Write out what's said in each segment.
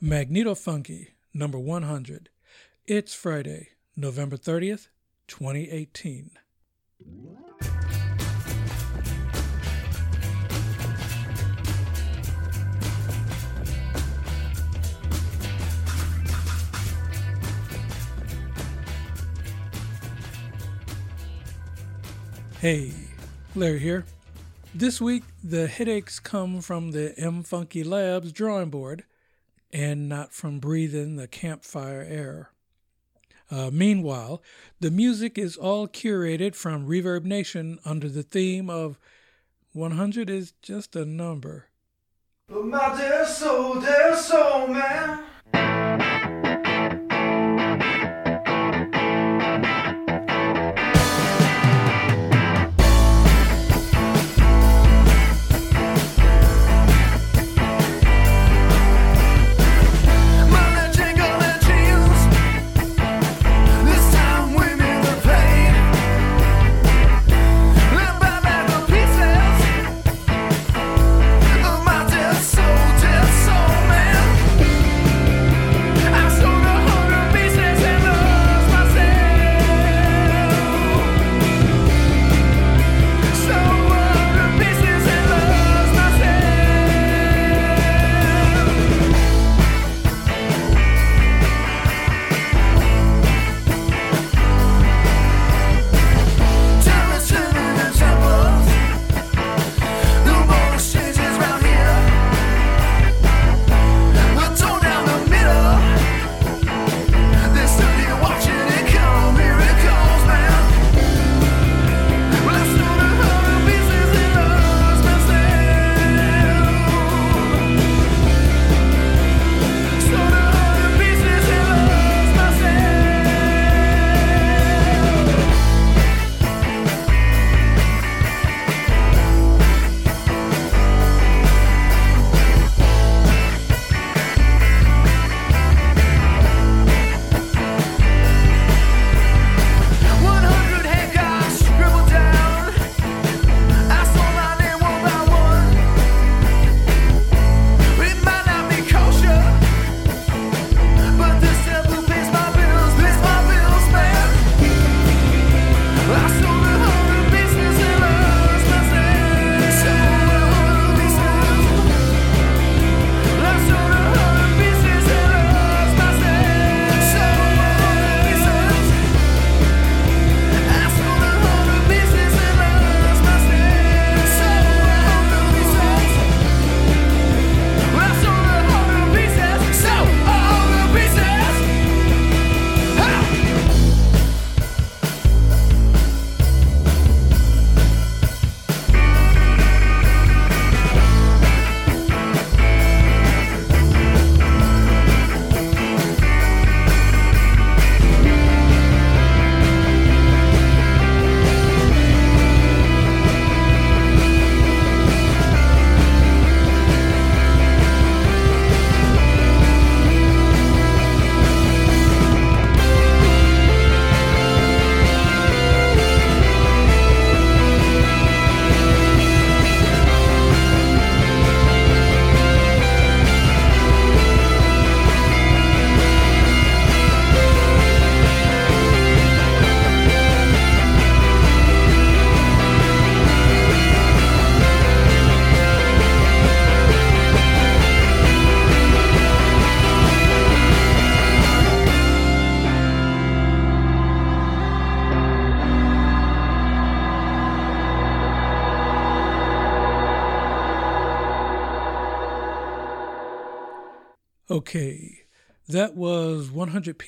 Magneto Funky, number 100. It's Friday, November 30th, 2018. Hey, Larry here. This week, the headaches come from the M Funky Labs drawing board and not from breathing the campfire air. Uh, meanwhile, the music is all curated from Reverb Nation under the theme of 100 is just a number. But my dear soul, dear soul, man.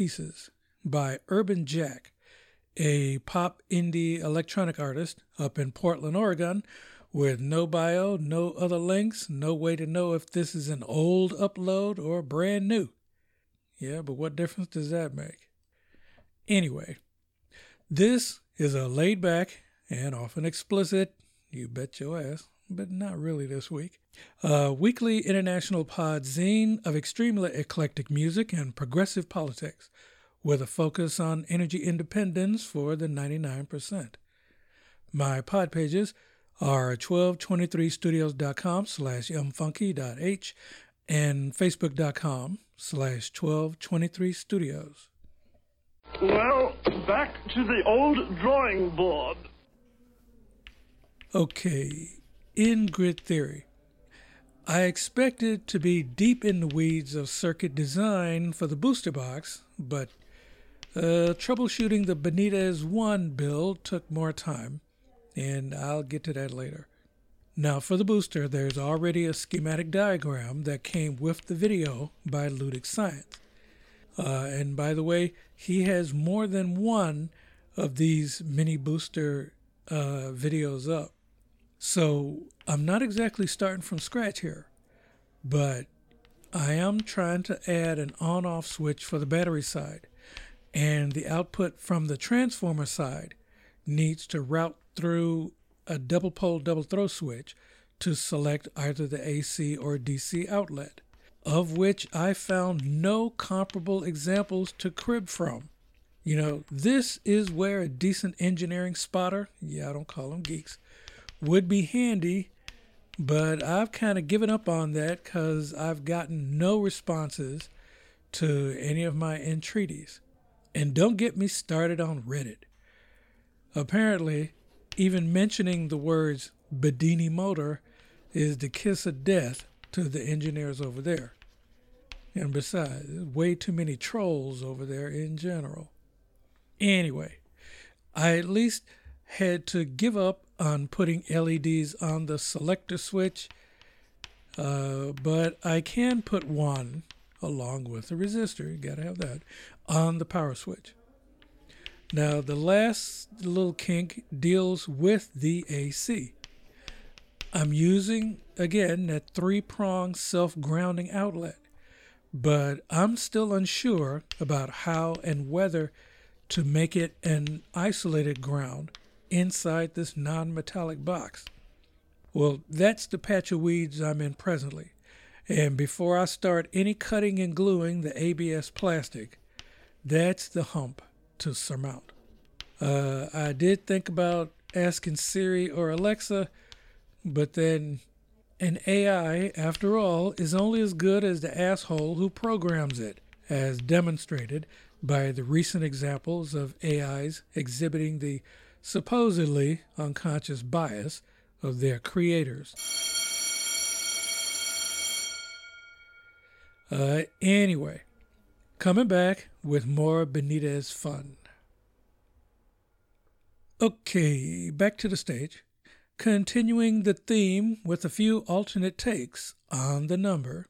Pieces by Urban Jack, a pop indie electronic artist up in Portland, Oregon, with no bio, no other links, no way to know if this is an old upload or brand new. Yeah, but what difference does that make? Anyway, this is a laid back and often explicit, you bet your ass, but not really this week, a weekly international pod zine of extremely eclectic music and progressive politics, with a focus on energy independence for the 99%. My pod pages are 1223studios.com slash mfunky.h and facebook.com slash 1223 studios. Well, back to the old drawing board. Okay, in grid theory. I expected to be deep in the weeds of circuit design for the booster box, but uh, troubleshooting the Benitez 1 build took more time, and I'll get to that later. Now, for the booster, there's already a schematic diagram that came with the video by Ludic Science. Uh, and by the way, he has more than one of these mini booster uh, videos up. So I'm not exactly starting from scratch here, but I am trying to add an on off switch for the battery side, and the output from the transformer side needs to route through a double pole double throw switch to select either the AC or DC outlet, of which I found no comparable examples to crib from. You know, this is where a decent engineering spotter, yeah, I don't call them geeks, would be handy, but I've kind of given up on that because I've gotten no responses to any of my entreaties. And don't get me started on Reddit. Apparently, even mentioning the words Bedini motor is the kiss of death to the engineers over there. And besides, way too many trolls over there in general. Anyway, I at least had to give up on putting LEDs on the selector switch, uh, but I can put one along with the resistor, you gotta have that, on the power switch. Now, the last little kink deals with the AC. I'm using, again, that three prong self grounding outlet, but I'm still unsure about how and whether to make it an isolated ground inside this non metallic box. Well, that's the patch of weeds I'm in presently. And before I start any cutting and gluing the ABS plastic, that's the hump to surmount. Uh, I did think about asking Siri or Alexa, but then an AI, after all, is only as good as the asshole who programs it, as demonstrated by the recent examples of AIs exhibiting the supposedly unconscious bias of their creators. Uh, anyway, coming back with more Benitez fun. Okay, back to the stage. Continuing the theme with a few alternate takes on the number,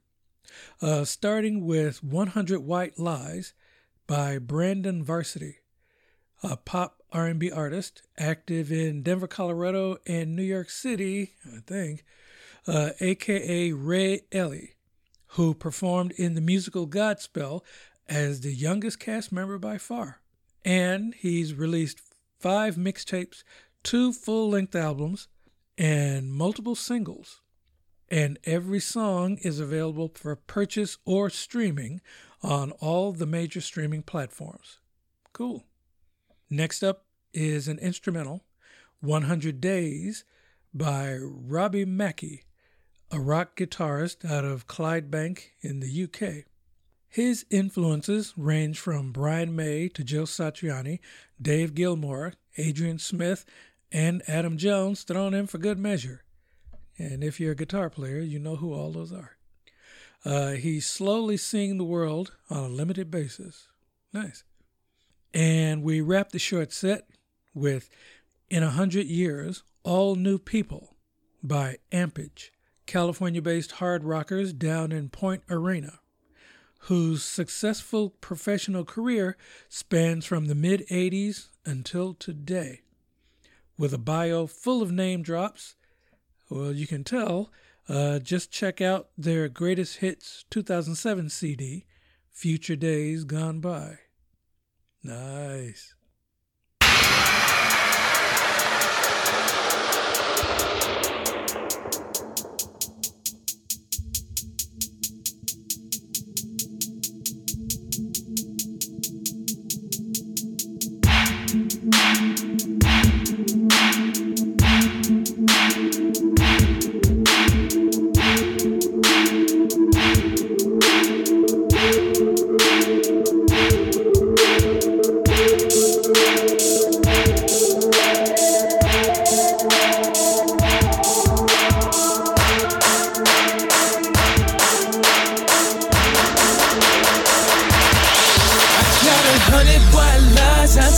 uh, starting with 100 White Lies by Brandon Varsity, a pop R&B artist active in Denver, Colorado, and New York City, I think, uh, aka Ray Ellie, who performed in the musical Godspell as the youngest cast member by far. And he's released five mixtapes, two full length albums, and multiple singles. And every song is available for purchase or streaming on all the major streaming platforms. Cool. Next up is an instrumental, 100 Days, by Robbie Mackie, a rock guitarist out of Clydebank in the UK. His influences range from Brian May to Joe Satriani, Dave Gilmour, Adrian Smith, and Adam Jones thrown in for good measure. And if you're a guitar player, you know who all those are. Uh, he's slowly seeing the world on a limited basis. Nice. And we wrap the short set with In a Hundred Years, All New People by Ampage, California based hard rockers down in Point Arena, whose successful professional career spans from the mid 80s until today. With a bio full of name drops, well, you can tell. Uh, just check out their greatest hits 2007 CD, Future Days Gone By. Nice.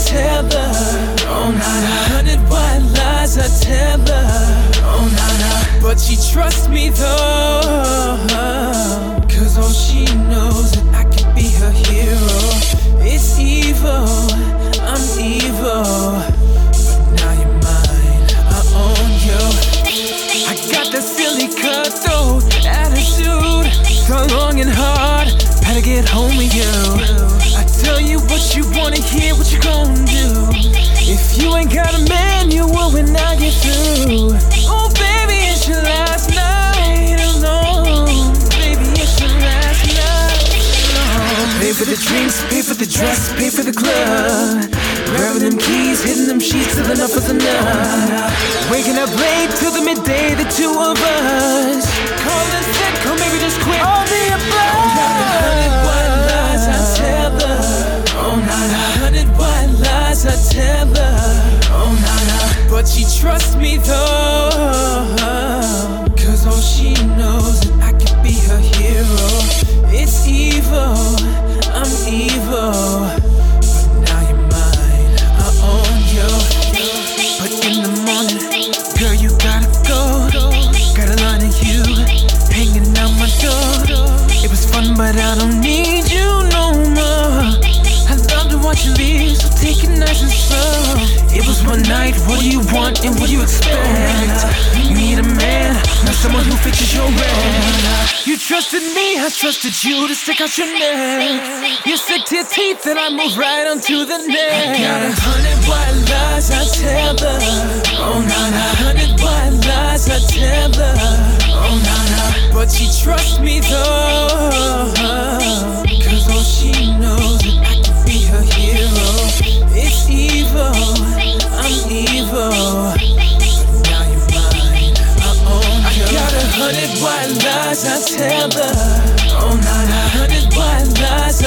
tether. Oh, nah, a hundred white lies I tell her. Oh, nah, a. But she trusts me though. Cause all she knows that I could be her hero. It's evil, I'm evil. But now you're mine, I own you. I got that silly cutthroat attitude. The long and hard, better get home with you. Tell you what you wanna hear, what you gon' do. If you ain't got a manual when I get through. Oh, baby, it's your last night alone. Baby, it's your last night alone. Pay for the drinks, pay for the dress, pay for the club. Grabbing them keys, hitting them sheets till enough is enough. Waking up late till the midday, the two of us. Call Calling sick, or maybe just quit. All the But she trusts me though. So take it was one night, what do you want and what do you expect? You need a man, not someone who fixes your rent. You trusted me, I trusted you to stick out your neck. You're sick to your teeth, and I move right onto the neck. I got a hundred white lies I tell her. Oh, not a hundred white lies I tell her. Oh, not a. But she trusts me though. Tell her. Oh, a hundred white lies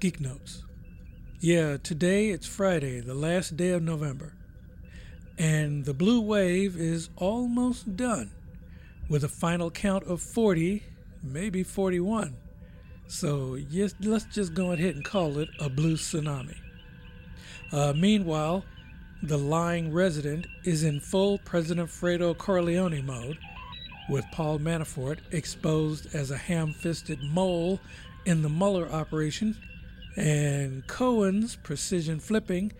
Geek Notes. Yeah, today it's Friday, the last day of November. And the blue wave is almost done with a final count of 40, maybe 41. So yes, let's just go ahead and call it a blue tsunami. Uh, meanwhile, the lying resident is in full President Fredo Corleone mode, with Paul Manafort exposed as a ham fisted mole in the Mueller operation, and Cohen's precision flipping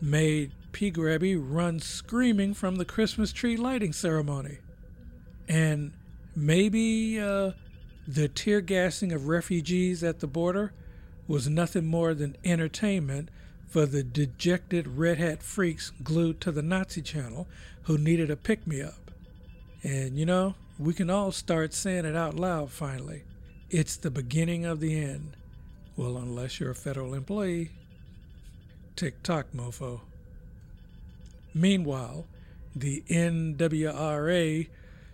made P. Grabby run screaming from the Christmas tree lighting ceremony. And maybe uh, the tear gassing of refugees at the border was nothing more than entertainment for the dejected red hat freaks glued to the Nazi channel who needed a pick me up. And you know, we can all start saying it out loud finally. It's the beginning of the end. Well, unless you're a federal employee. Tick tock, mofo. Meanwhile, the NWRA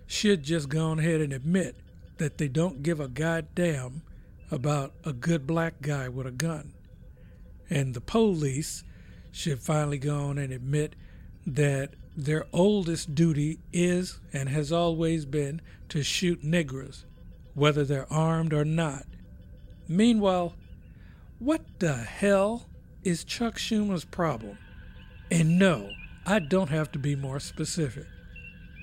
should just go on ahead and admit that they don't give a goddamn about a good black guy with a gun. And the police should finally go on and admit that their oldest duty is and has always been to shoot niggers, whether they're armed or not. Meanwhile, what the hell is Chuck Schumer's problem? And no, I don't have to be more specific.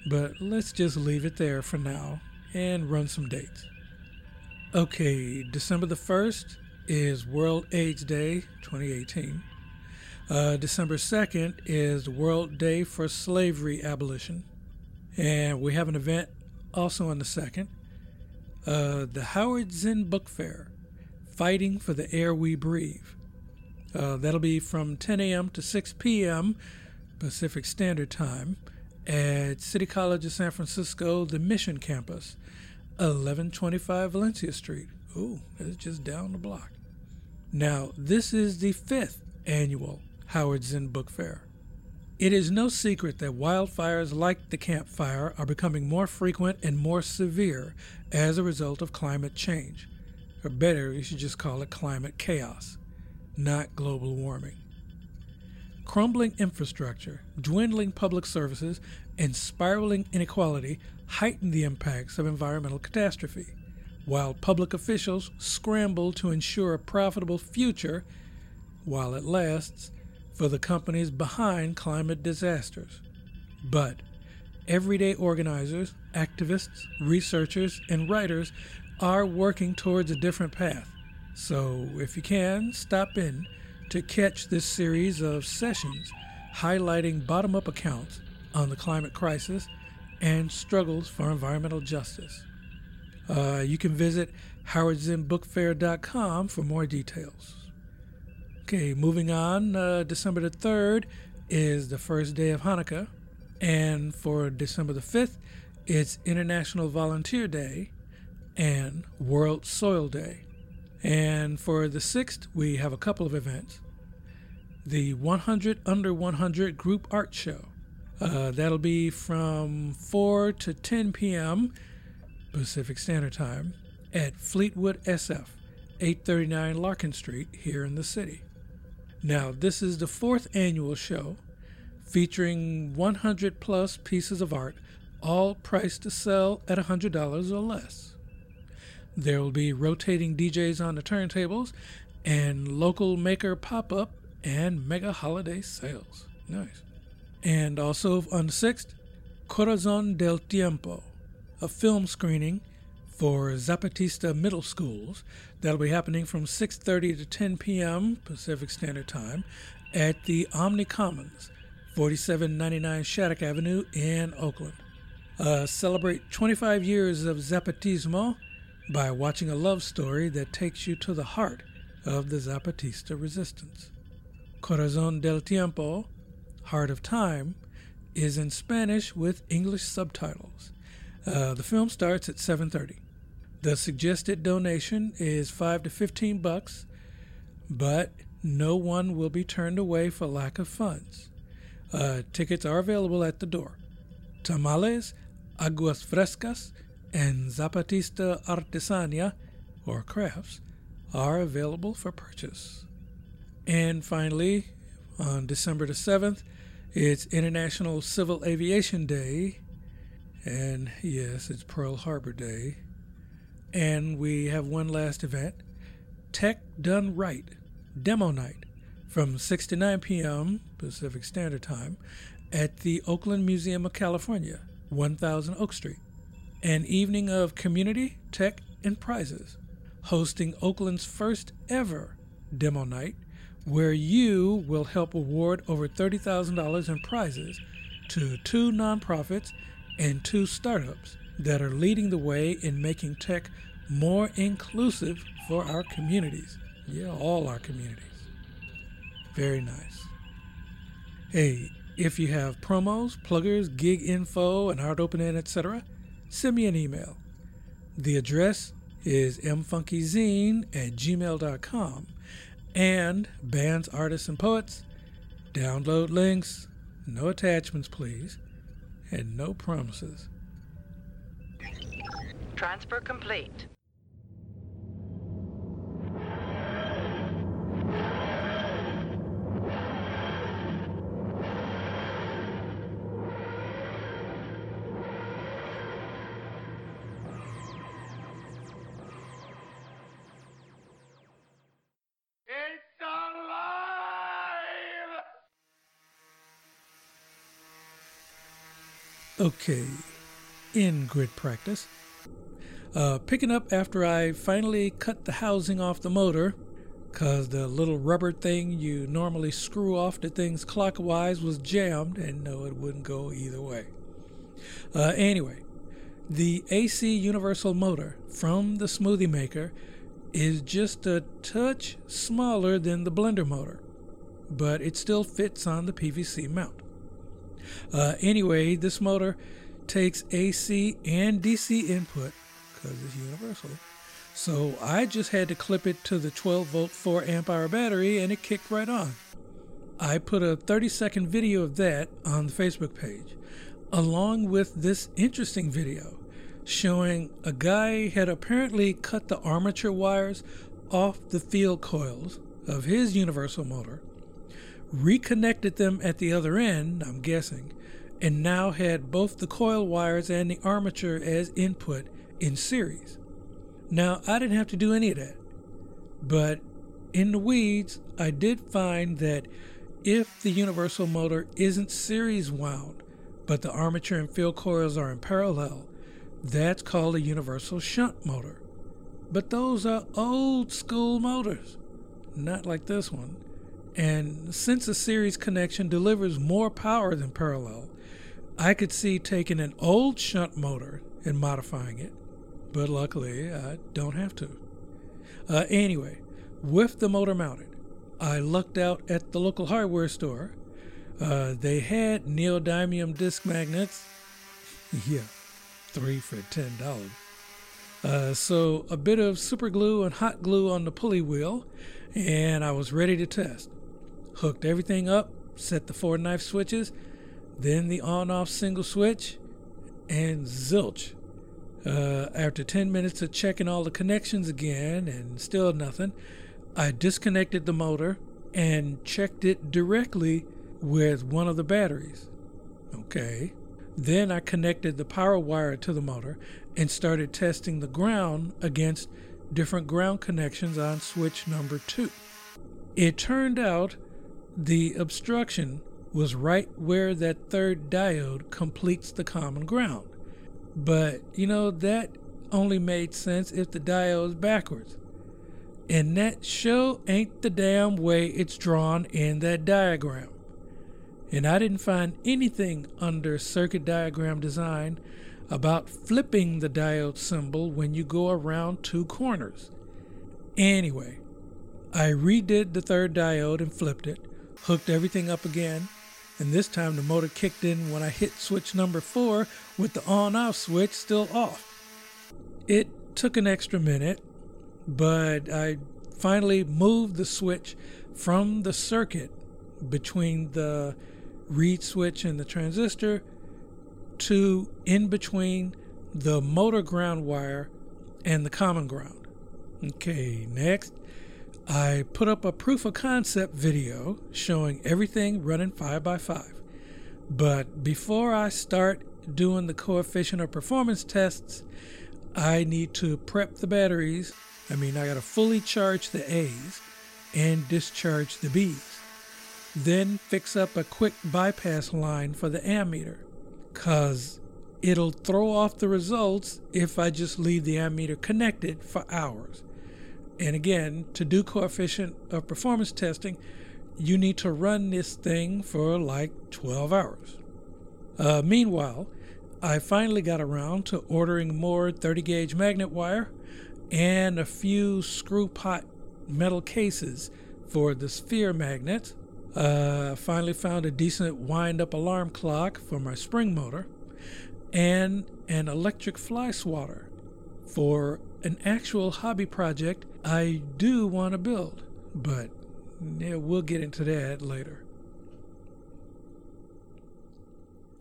But let's just leave it there for now and run some dates. Okay, December the 1st is World AIDS Day 2018. Uh, December 2nd is World Day for Slavery Abolition. And we have an event also on the 2nd. Uh, the Howard Zinn Book Fair, Fighting for the Air We Breathe. Uh, that'll be from 10 a.m. to 6 p.m. Pacific Standard Time at City College of San Francisco, the Mission Campus, 1125 Valencia Street. Ooh, it's just down the block. Now, this is the fifth annual Howard Zinn Book Fair. It is no secret that wildfires like the Camp Fire are becoming more frequent and more severe as a result of climate change. Or better, you should just call it climate chaos, not global warming. Crumbling infrastructure, dwindling public services, and spiraling inequality heighten the impacts of environmental catastrophe, while public officials scramble to ensure a profitable future while it lasts for the companies behind climate disasters. But everyday organizers, activists, researchers, and writers are working towards a different path. So if you can, stop in to catch this series of sessions highlighting bottom up accounts on the climate crisis and struggles for environmental justice. Uh, you can visit howardzinnbookfair.com for more details. Okay, moving on. Uh, December the 3rd is the first day of Hanukkah. And for December the 5th, it's International Volunteer Day and World Soil Day. And for the 6th, we have a couple of events. The 100 Under 100 Group Art Show. Uh, that'll be from 4 to 10 p.m. Pacific Standard Time at Fleetwood SF, 839 Larkin Street here in the city. Now, this is the fourth annual show featuring 100 plus pieces of art, all priced to sell at $100 or less. There will be rotating DJs on the turntables and local maker pop up and mega holiday sales. Nice. And also on the 6th, Corazon del Tiempo, a film screening for Zapatista middle schools. That'll be happening from 6:30 to 10 p.m. Pacific Standard Time at the Omni Commons, 4799 Shattuck Avenue in Oakland. Uh, celebrate 25 years of Zapatismo by watching a love story that takes you to the heart of the Zapatista resistance. Corazon del Tiempo, Heart of Time, is in Spanish with English subtitles. Uh, the film starts at 7:30. The suggested donation is 5 to 15 bucks, but no one will be turned away for lack of funds. Uh, tickets are available at the door. Tamales, aguas frescas, and Zapatista artesania, or crafts, are available for purchase. And finally, on December the 7th, it's International Civil Aviation Day. And yes, it's Pearl Harbor Day. And we have one last event Tech Done Right Demo Night from 6 to 9 p.m. Pacific Standard Time at the Oakland Museum of California, 1000 Oak Street. An evening of community, tech, and prizes, hosting Oakland's first ever demo night, where you will help award over $30,000 in prizes to two nonprofits and two startups that are leading the way in making tech more inclusive for our communities. Yeah, all our communities. Very nice. Hey, if you have promos, pluggers, gig info, and art opening, etc., send me an email. The address is mfunkyzine at gmail.com. And bands, artists, and poets, download links, no attachments, please, and no promises. Transfer complete. Okay, in grid practice. Uh, picking up after I finally cut the housing off the motor, because the little rubber thing you normally screw off the things clockwise was jammed, and no, it wouldn't go either way. Uh, anyway, the AC universal motor from the Smoothie Maker is just a touch smaller than the blender motor, but it still fits on the PVC mount. Uh, anyway, this motor takes AC and DC input because it's universal. So I just had to clip it to the 12 volt 4 amp hour battery and it kicked right on. I put a 30 second video of that on the Facebook page, along with this interesting video showing a guy had apparently cut the armature wires off the field coils of his universal motor, reconnected them at the other end, I'm guessing, and now had both the coil wires and the armature as input in series. Now, I didn't have to do any of that, but in the weeds, I did find that if the universal motor isn't series wound, but the armature and field coils are in parallel, that's called a universal shunt motor. But those are old school motors, not like this one. And since a series connection delivers more power than parallel, I could see taking an old shunt motor and modifying it, but luckily I don't have to. Uh, anyway, with the motor mounted, I lucked out at the local hardware store. Uh, they had neodymium disc magnets. yeah, three for ten dollars. Uh, so a bit of super glue and hot glue on the pulley wheel, and I was ready to test. Hooked everything up, set the four knife switches, then the on-off single switch, and zilch. Uh, after 10 minutes of checking all the connections again and still nothing, I disconnected the motor and checked it directly with one of the batteries. Okay. Then I connected the power wire to the motor and started testing the ground against different ground connections on switch number two. It turned out the obstruction was right where that third diode completes the common ground. But, you know, that only made sense if the diode's backwards. And that show ain't the damn way it's drawn in that diagram and I didn't find anything under circuit diagram design about flipping the diode symbol when you go around two corners. Anyway, I redid the third diode and flipped it, hooked everything up again, and this time the motor kicked in when I hit switch number four with the on off switch still off. It took an extra minute, but I finally moved the switch from the circuit between the reed switch and the transistor to in between the motor ground wire and the common ground. Okay, next, I put up a proof of concept video showing everything running 5x5. But before I start doing the coefficient of performance tests, I need to prep the batteries. I mean, I got to fully charge the A's and discharge the B's. Then fix up a quick bypass line for the ammeter, because it'll throw off the results if I just leave the ammeter connected for hours. And again, to do coefficient of performance testing, you need to run this thing for like 12 hours. Uh, meanwhile, I finally got around to ordering more 30 gauge magnet wire and a few screw pot metal cases for the sphere magnet. uh, finally found a decent wind up alarm clock for my spring motor and an electric fly swatter for an actual hobby project I do want to build, but yeah, we'll get into that later.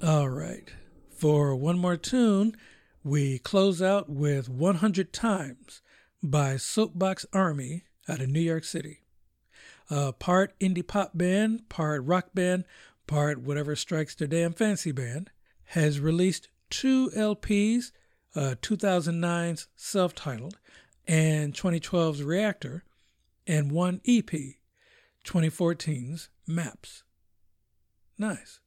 All right, for one more tune, we close out with 100 Times by Soapbox Army out of New York City uh, part indie pop band, part rock band, part whatever strikes their damn fancy band, has released two LPs, uh, 2009's self titled and 2012's Reactor, and one EP, 2014's Maps. Nice.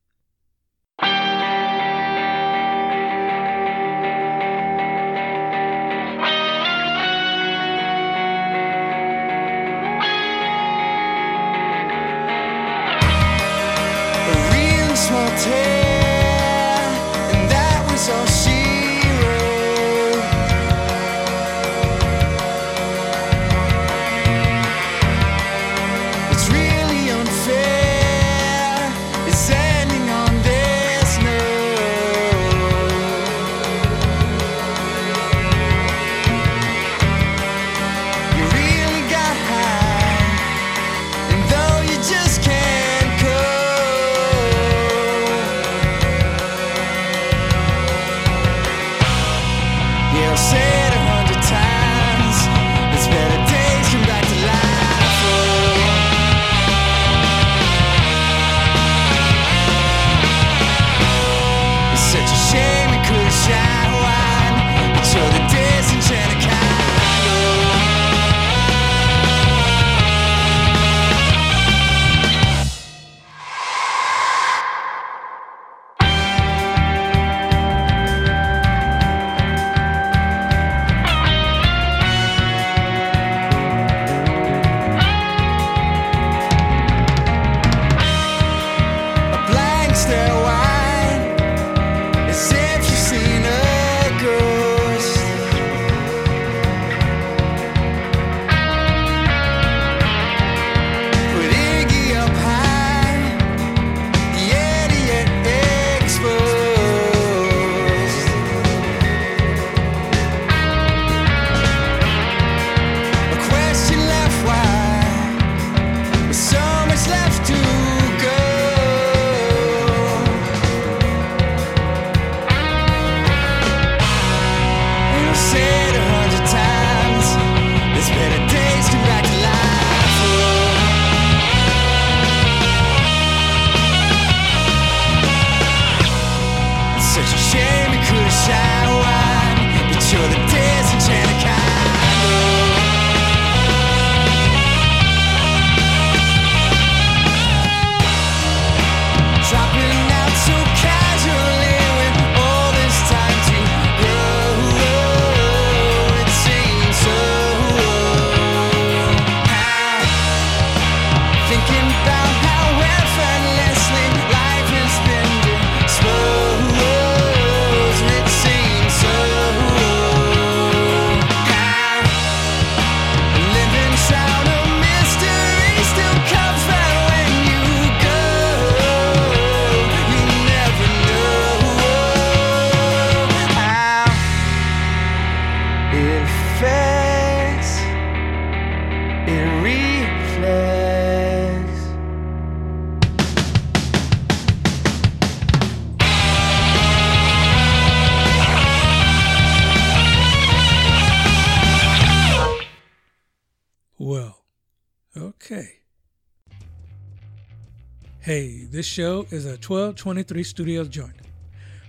This show is a 1223 Studios joint.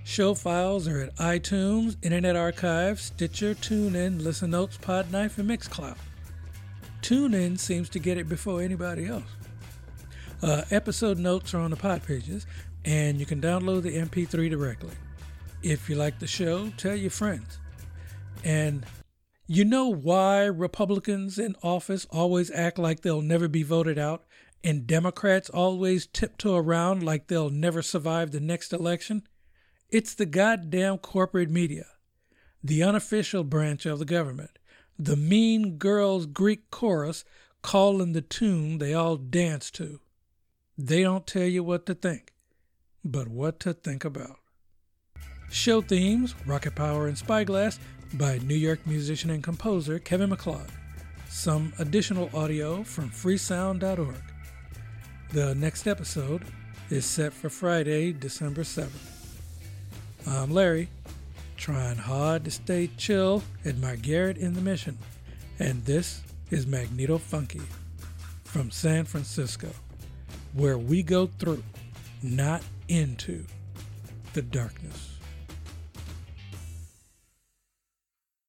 Show files are at iTunes, Internet Archive, Stitcher, TuneIn, Listen Notes, Podknife, and Mixcloud. TuneIn seems to get it before anybody else. Uh, episode notes are on the pod pages, and you can download the MP3 directly. If you like the show, tell your friends. And you know why Republicans in office always act like they'll never be voted out? And Democrats always tiptoe around like they'll never survive the next election? It's the goddamn corporate media, the unofficial branch of the government, the mean girls Greek chorus calling the tune they all dance to. They don't tell you what to think, but what to think about. Show themes Rocket Power and Spyglass by New York musician and composer Kevin MacLeod. Some additional audio from freesound.org. The next episode is set for Friday, December 7th. I'm Larry, trying hard to stay chill at my garret in the Mission, and this is Magneto Funky from San Francisco, where we go through, not into, the darkness.